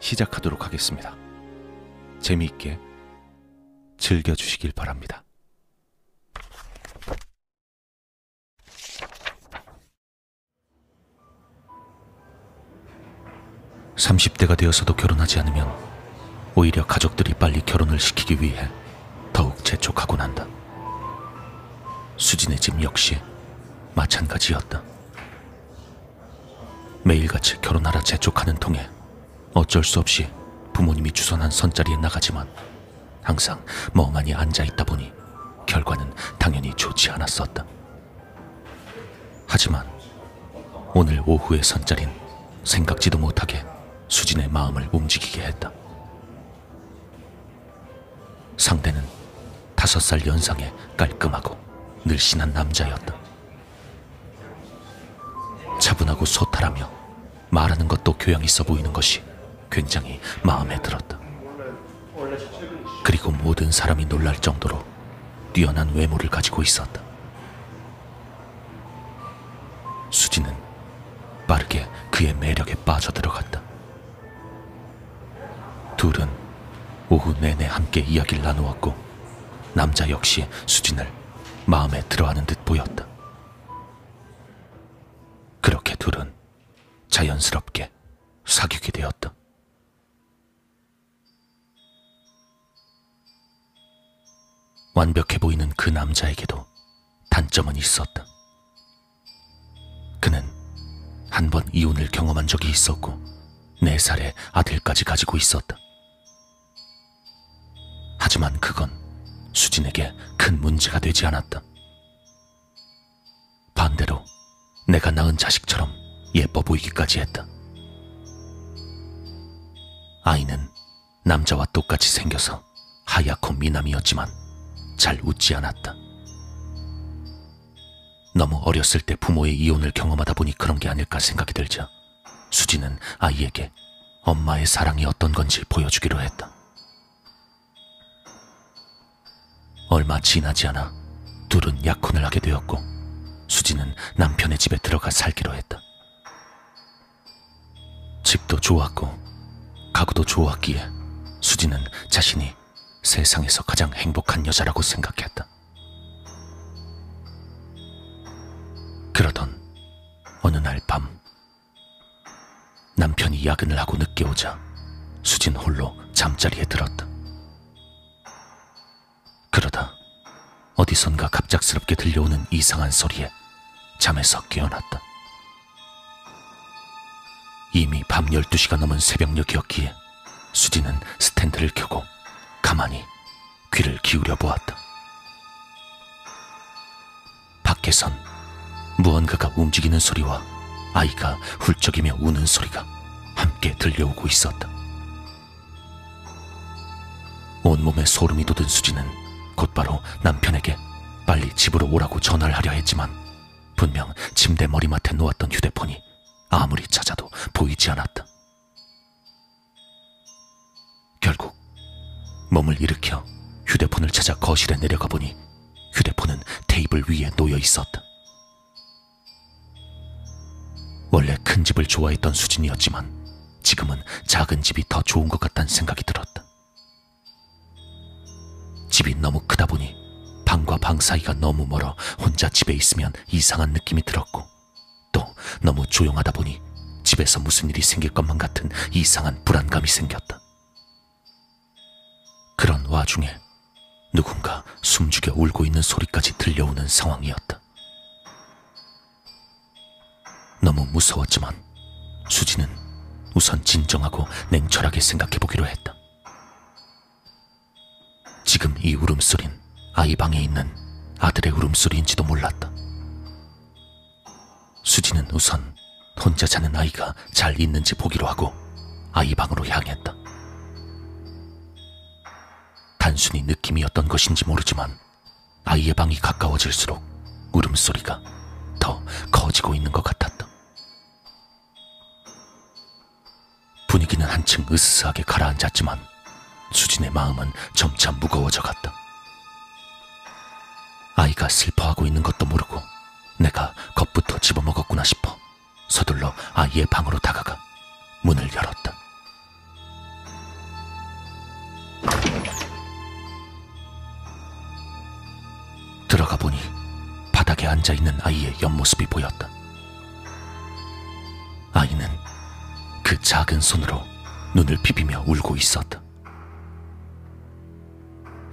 시작하도록 하겠습니다. 재미있게 즐겨주시길 바랍니다. (30대가) 되어서도 결혼하지 않으면 오히려 가족들이 빨리 결혼을 시키기 위해 더욱 재촉하곤 한다. 수진의 집 역시 마찬가지였다. 매일같이 결혼하라 재촉하는 통에 어쩔 수 없이 부모님이 주선한 선자리에 나가지만 항상 멍하니 앉아 있다 보니 결과는 당연히 좋지 않았었다. 하지만 오늘 오후의 선자린 생각지도 못하게 수진의 마음을 움직이게 했다. 상대는 다섯 살 연상의 깔끔하고 늘씬한 남자였다. 차분하고 소탈하며 말하는 것도 교양 있어 보이는 것이 굉장히 마음에 들었다. 그리고 모든 사람이 놀랄 정도로 뛰어난 외모를 가지고 있었다. 수지는 빠르게 그의 매력에 빠져들어갔다. 둘은 오후 내내 함께 이야기를 나누었고 남자 역시 수진을 마음에 들어하는 듯 보였다. 그렇게 둘은 자연스럽게 사귀게 되었다. 완벽해 보이는 그 남자에게도 단점은 있었다. 그는 한 번 이혼을 경험한 적이 있었고, 네 살의 아들까지 가지고 있었다. 하지만 그건 수진에게 큰 문제가 되지 않았다. 반대로 내가 낳은 자식처럼 예뻐 보이기까지 했다. 아이는 남자와 똑같이 생겨서 하얗고 미남이었지만 잘 웃지 않았다. 너무 어렸을 때 부모의 이혼을 경험하다 보니 그런 게 아닐까 생각이 들자 수지는 아이에게 엄마의 사랑이 어떤 건지 보여주기로 했다. 얼마 지나지 않아 둘은 약혼을 하게 되었고 수지는 남편의 집에 들어가 살기로 했다. 집도 좋았고 가구도 좋았기에 수지는 자신이 세상에서 가장 행복한 여자라고 생각했다. 그러던 어느 날 밤 남편이 야근을 하고 늦게 오자 수진 홀로 잠자리에 들었다. 그러다 어디선가 갑작스럽게 들려오는 이상한 소리에 잠에서 깨어났다. 이미 밤 12시가 넘은 새벽녘이었기에 수지는 스탠드를 켜고 가만히 귀를 기울여 보았다. 밖에선 무언가가 움직이는 소리와 아이가 훌쩍이며 우는 소리가 함께 들려오고 있었다. 온몸에 소름이 돋은 수지는 곧바로 남편에게 빨리 집으로 오라고 전화를 하려 했지만 분명 침대 머리맡에 놓았던 휴대폰이 아무리 찾아도 보이지 않았다. 결국 몸을 일으켜 휴대폰을 찾아 거실에 내려가 보니 휴대폰은 테이블 위에 놓여 있었다. 원래 큰 집을 좋아했던 수진이었지만 지금은 작은 집이 더 좋은 것 같다는 생각이 들었다. 집이 너무 크다 보니 방과 방 사이가 너무 멀어 혼자 집에 있으면 이상한 느낌이 들었고 또 너무 조용하다 보니 집에서 무슨 일이 생길 것만 같은 이상한 불안감이 생겼다. 그런 와중에 누군가 숨죽여 울고 있는 소리까지 들려오는 상황이었다. 너무 무서웠지만 수지는 우선 진정하고 냉철하게 생각해 보기로 했다. 지금 이 울음소린 아이 방에 있는 아들의 울음소리인지도 몰랐다. 수지는 우선 혼자 자는 아이가 잘 있는지 보기로 하고 아이 방으로 향했다. 단순히 느낌이었던 것인지 모르지만 아이의 방이 가까워질수록 울음소리가 더 커지고 있는 것 같았다. 분위기는 한층 으스스하게 가라앉았지만 수진의 마음은 점차 무거워져 갔다. 아이가 슬퍼하고 있는 것도 모르고 내가 겁부터 집어먹었구나 싶어 서둘러 아이의 방으로 다가가 문을 열었다. 앉아 있는 아이의 옆모습이 보였다. 아이는 그 작은 손으로 눈을 비비며 울고 있었다.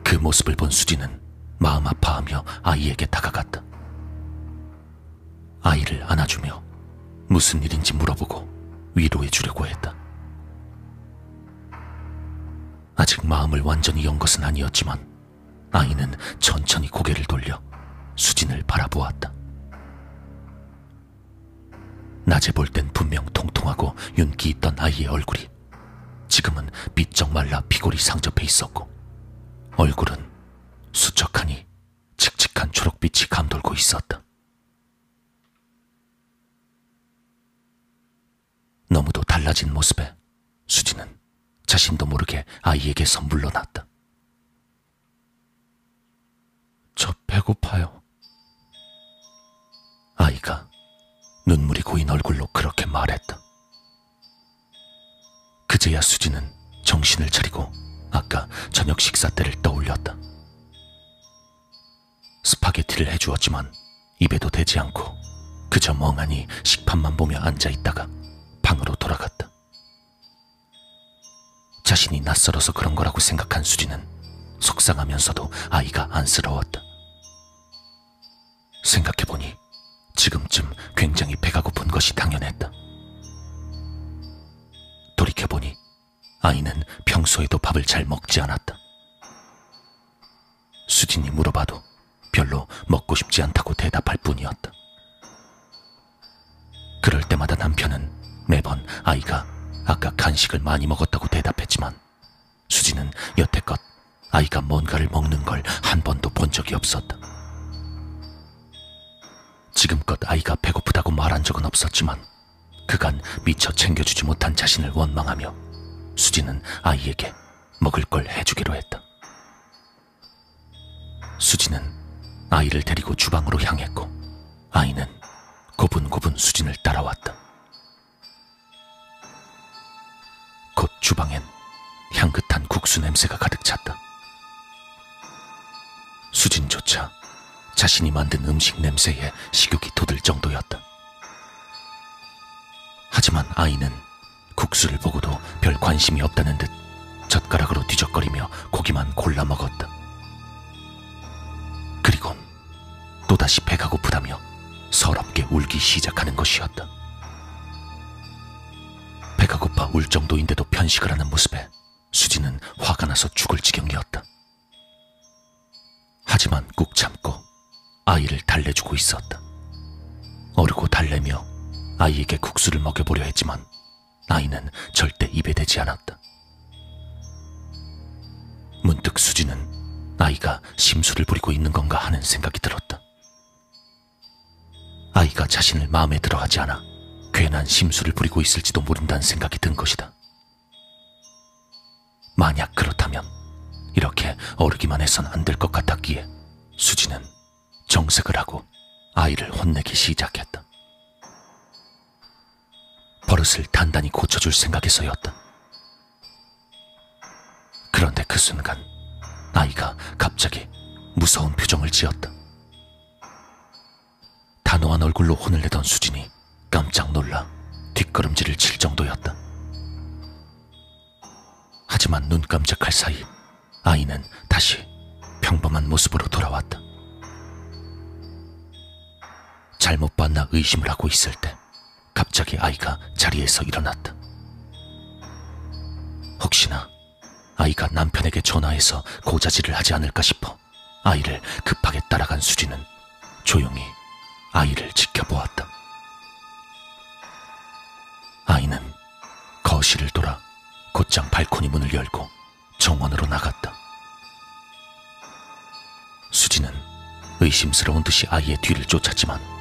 그 모습을 본 수지는 마음 아파하며 아이에게 다가갔다. 아이를 안아주며 무슨 일인지 물어보고 위로해 주려고 했다. 아직 마음을 완전히 연 것은 아니었지만 아이는 천천히 고개를 돌려 수진을 바라보았다. 낮에 볼 땐 분명 통통하고 윤기 있던 아이의 얼굴이 지금은 삐쩍 말라 피골이 상접해 있었고 얼굴은 수척하니 칙칙한 초록빛이 감돌고 있었다. 너무도 달라진 모습에 수지는 자신도 모르게 아이에게서 물러났다. 저 배고파요. 아이가 눈물이 고인 얼굴로 그렇게 말했다. 그제야 수지는 정신을 차리고 아까 저녁 식사 때를 떠올렸다. 스파게티를 해주었지만 입에도 대지 않고 그저 멍하니 식판만 보며 앉아 있다가 방으로 돌아갔다. 자신이 낯설어서 그런 거라고 생각한 수지는 속상하면서도 아이가 안쓰러웠다. 생각해보니 지금쯤 굉장히 배가 고픈 것이 당연했다. 돌이켜보니 아이는 평소에도 밥을 잘 먹지 않았다. 수진이 물어봐도 별로 먹고 싶지 않다고 대답할 뿐이었다. 그럴 때마다 남편은 매번 아이가 아까 간식을 많이 먹었다고 대답했지만 수지는 여태껏 아이가 뭔가를 먹는 걸 한 번도 본 적이 없었다. 지금껏 아이가 배고프다고 말한 적은 없었지만 그간 미처 챙겨주지 못한 자신을 원망하며 수지는 아이에게 먹을 걸 해주기로 했다. 수지는 아이를 데리고 주방으로 향했고 아이는 고분고분 수진을 따라왔다. 곧 주방엔 향긋한 국수 냄새가 가득 찼다. 수진조차 자신이 만든 음식 냄새에 식욕이 돋을 정도였다. 하지만 아이는 국수를 보고도 별 관심이 없다는 듯 젓가락으로 뒤적거리며 고기만 골라 먹었다. 그리곤 또다시 배가 고프다며 서럽게 울기 시작하는 것이었다. 배가 고파 울 정도인데도 편식을 하는 모습에 수지는 화가 나서 죽을 지경이었다. 하지만 꾹 참고 아이를 달래주고 있었다. 어르고 달래며 아이에게 국수를 먹여보려 했지만 아이는 절대 입에 대지 않았다. 문득 수지는 아이가 심술을 부리고 있는 건가 하는 생각이 들었다. 아이가 자신을 마음에 들어 하지 않아 괜한 심술을 부리고 있을지도 모른다는 생각이 든 것이다. 만약 그렇다면 이렇게 어르기만 해선 안 될 것 같았기에 수지는 정색을 하고 아이를 혼내기 시작했다. 버릇을 단단히 고쳐줄 생각에서였다. 그런데 그 순간 아이가 갑자기 무서운 표정을 지었다. 단호한 얼굴로 혼을 내던 수진이 깜짝 놀라 뒷걸음질을 칠 정도였다. 하지만 눈 깜짝할 사이 아이는 다시 평범한 모습으로 돌아왔다. 잘못 봤나 의심을 하고 있을 때 갑자기 아이가 자리에서 일어났다. 혹시나 아이가 남편에게 전화해서 고자질을 하지 않을까 싶어 아이를 급하게 따라간 수지는 조용히 아이를 지켜보았다. 아이는 거실을 돌아 곧장 발코니 문을 열고 정원으로 나갔다. 수지는 의심스러운 듯이 아이의 뒤를 쫓았지만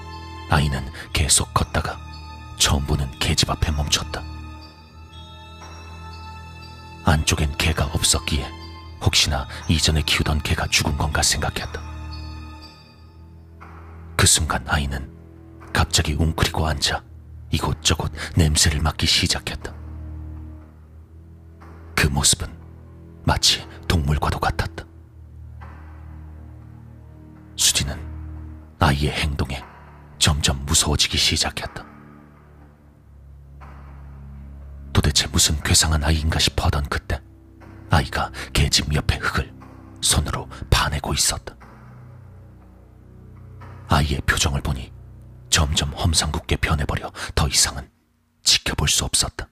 아이는 계속 걷다가 보는 계집 앞에 멈췄다. 안쪽엔 개가 없었기에 혹시나 이전에 키우던 개가 죽은 건가 생각했다. 그 순간 아이는 갑자기 웅크리고 앉아 이곳저곳 냄새를 맡기 시작했다. 그 모습은 마치 동물과도 같았다. 수지는 아이의 행동에 점점 무서워지기 시작했다. 도대체 무슨 괴상한 아이인가 싶어 하던 그때 아이가 개집 옆에 흙을 손으로 파내고 있었다. 아이의 표정을 보니 점점 험상궂게 변해버려 더 이상은 지켜볼 수 없었다.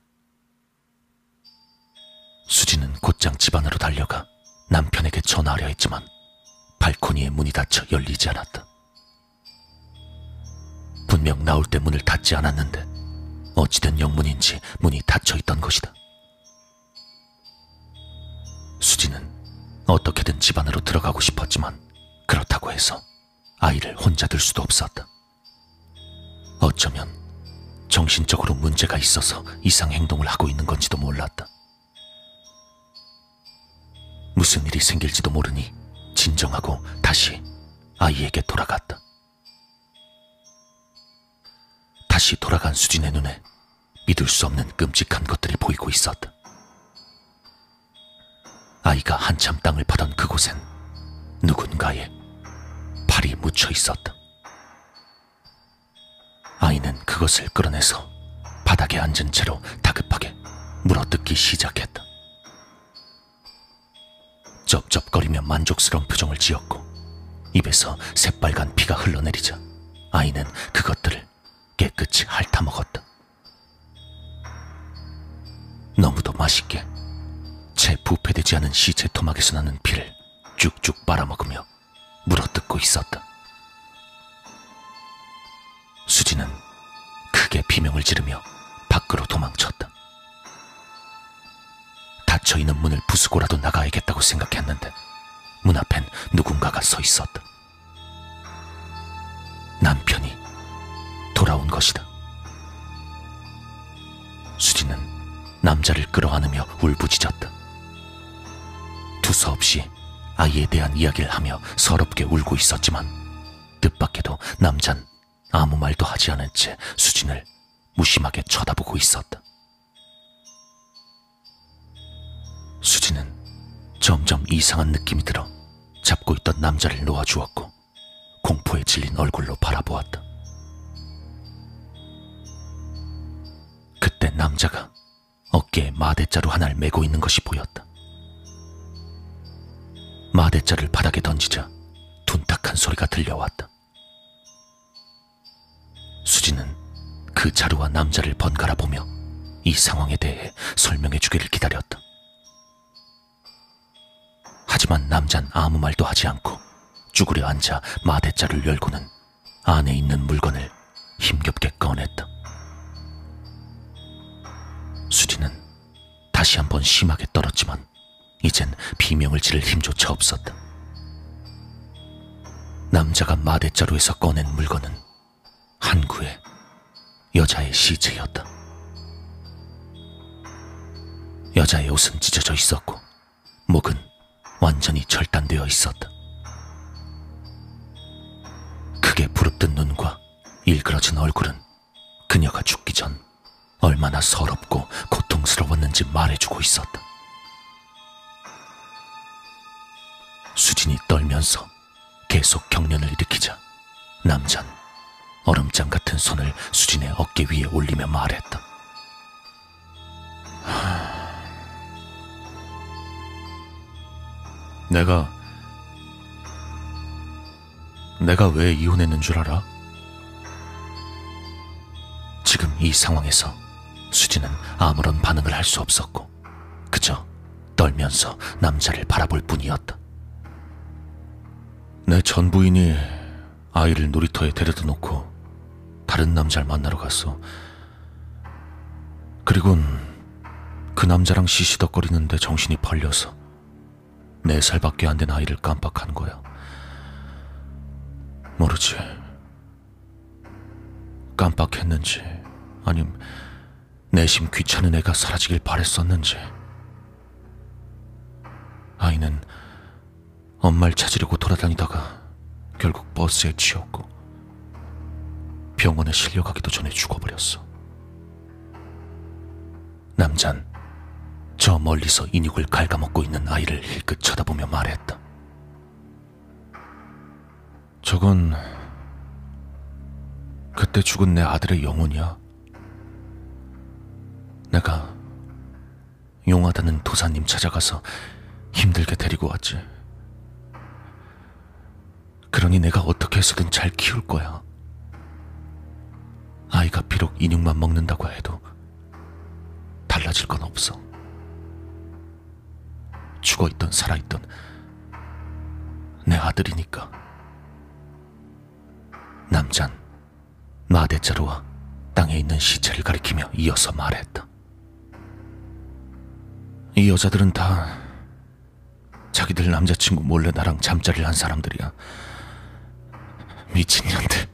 수지는 곧장 집 안으로 달려가 남편에게 전화하려 했지만 발코니의 문이 닫혀 열리지 않았다. 분명 나올 때 문을 닫지 않았는데 어찌된 영문인지 문이 닫혀 있던 것이다. 수지는 어떻게든 집 안으로 들어가고 싶었지만 그렇다고 해서 아이를 혼자 둘 수도 없었다. 어쩌면 정신적으로 문제가 있어서 이상 행동을 하고 있는 건지도 몰랐다. 무슨 일이 생길지도 모르니 진정하고 다시 아이에게 돌아갔다. 다시 돌아간 수진의 눈에 믿을 수 없는 끔찍한 것들이 보이고 있었다. 아이가 한참 땅을 파던 그곳엔 누군가의 팔이 묻혀 있었다. 아이는 그것을 끌어내서 바닥에 앉은 채로 다급하게 물어뜯기 시작했다. 쩝쩝거리며 만족스러운 표정을 지었고 입에서 새빨간 피가 흘러내리자 아이는 그것들을 깨끗이 핥아먹었다. 너무도 맛있게 채 부패되지 않은 시체 토막에서 나는 피를 쭉쭉 빨아먹으며 물어뜯고 있었다. 수지는 크게 비명을 지르며 밖으로 도망쳤다. 닫혀있는 문을 부수고라도 나가야겠다고 생각했는데 문 앞엔 누군가가 서 있었다. 것이다. 수지는 남자를 끌어안으며 울부짖었다. 두서없이 아이에 대한 이야기를 하며 서럽게 울고 있었지만 뜻밖에도 남잔 아무 말도 하지 않은 채 수진을 무심하게 쳐다보고 있었다. 수진은 점점 이상한 느낌이 들어 잡고 있던 남자를 놓아주었고 공포에 질린 얼굴로 바라보았다. 남자가 어깨에 마대자루 하나를 메고 있는 것이 보였다. 마대자를 바닥에 던지자 둔탁한 소리가 들려왔다. 수지는 그 자루와 남자를 번갈아 보며 이 상황에 대해 설명해 주기를 기다렸다. 하지만 남잔 아무 말도 하지 않고 쭈그려 앉아 마대자를 열고는 안에 있는 물건을 힘겹게 꺼냈다. 수지는 다시 한번 심하게 떨었지만 이젠 비명을 지를 힘조차 없었다. 남자가 마대자루에서 꺼낸 물건은 한 구의 여자의 시체였다. 여자의 옷은 찢어져 있었고 목은 완전히 절단되어 있었다. 크게 부릅뜬 눈과 일그러진 얼굴은 그녀가 죽기 전 얼마나 서럽고 고통스러웠는지 말해주고 있었다. 수진이 떨면서 계속 경련을 일으키자 남잔 얼음장 같은 손을 수진의 어깨 위에 올리며 말했다. 내가 내가 왜 이혼했는 줄 알아? 지금 이 상황에서 수지는 아무런 반응을 할 수 없었고 그저 떨면서 남자를 바라볼 뿐이었다. 내 전 부인이 아이를 놀이터에 데려다 놓고 다른 남자를 만나러 갔어. 그리곤 그 남자랑 시시덕거리는데 정신이 팔려서 네 살밖에 안 된 아이를 깜빡한 거야. 모르지. 깜빡했는지 아님 내심 귀찮은 애가 사라지길 바랬었는지. 아이는 엄마를 찾으려고 돌아다니다가 결국 버스에 치였고 병원에 실려가기도 전에 죽어버렸어. 남잔 저 멀리서 인육을 갉아먹고 있는 아이를 힐끗 쳐다보며 말했다. 저건 그때 죽은 내 아들의 영혼이야. 내가 용하다는 도사님 찾아가서 힘들게 데리고 왔지. 그러니 내가 어떻게 해서든 잘 키울 거야. 아이가 비록 인육만 먹는다고 해도 달라질 건 없어. 죽어 있던 살아 있던 내 아들이니까. 남잔 마대자루와 땅에 있는 시체를 가리키며 이어서 말했다. 이 여자들은 다 자기들 남자친구 몰래 나랑 잠자리를 한 사람들이야. 미친년들.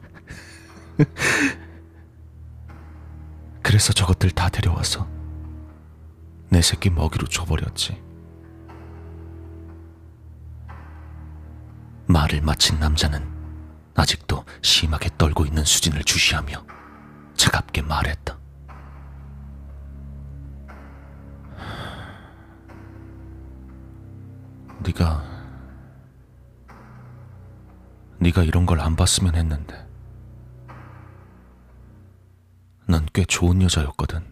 그래서 저것들 다 데려와서 내 새끼 먹이로 줘버렸지. 말을 마친 남자는 아직도 심하게 떨고 있는 수진을 주시하며 차갑게 말했다. 네가 네가 이런 걸 안 봤으면 했는데 난 꽤 좋은 여자였거든.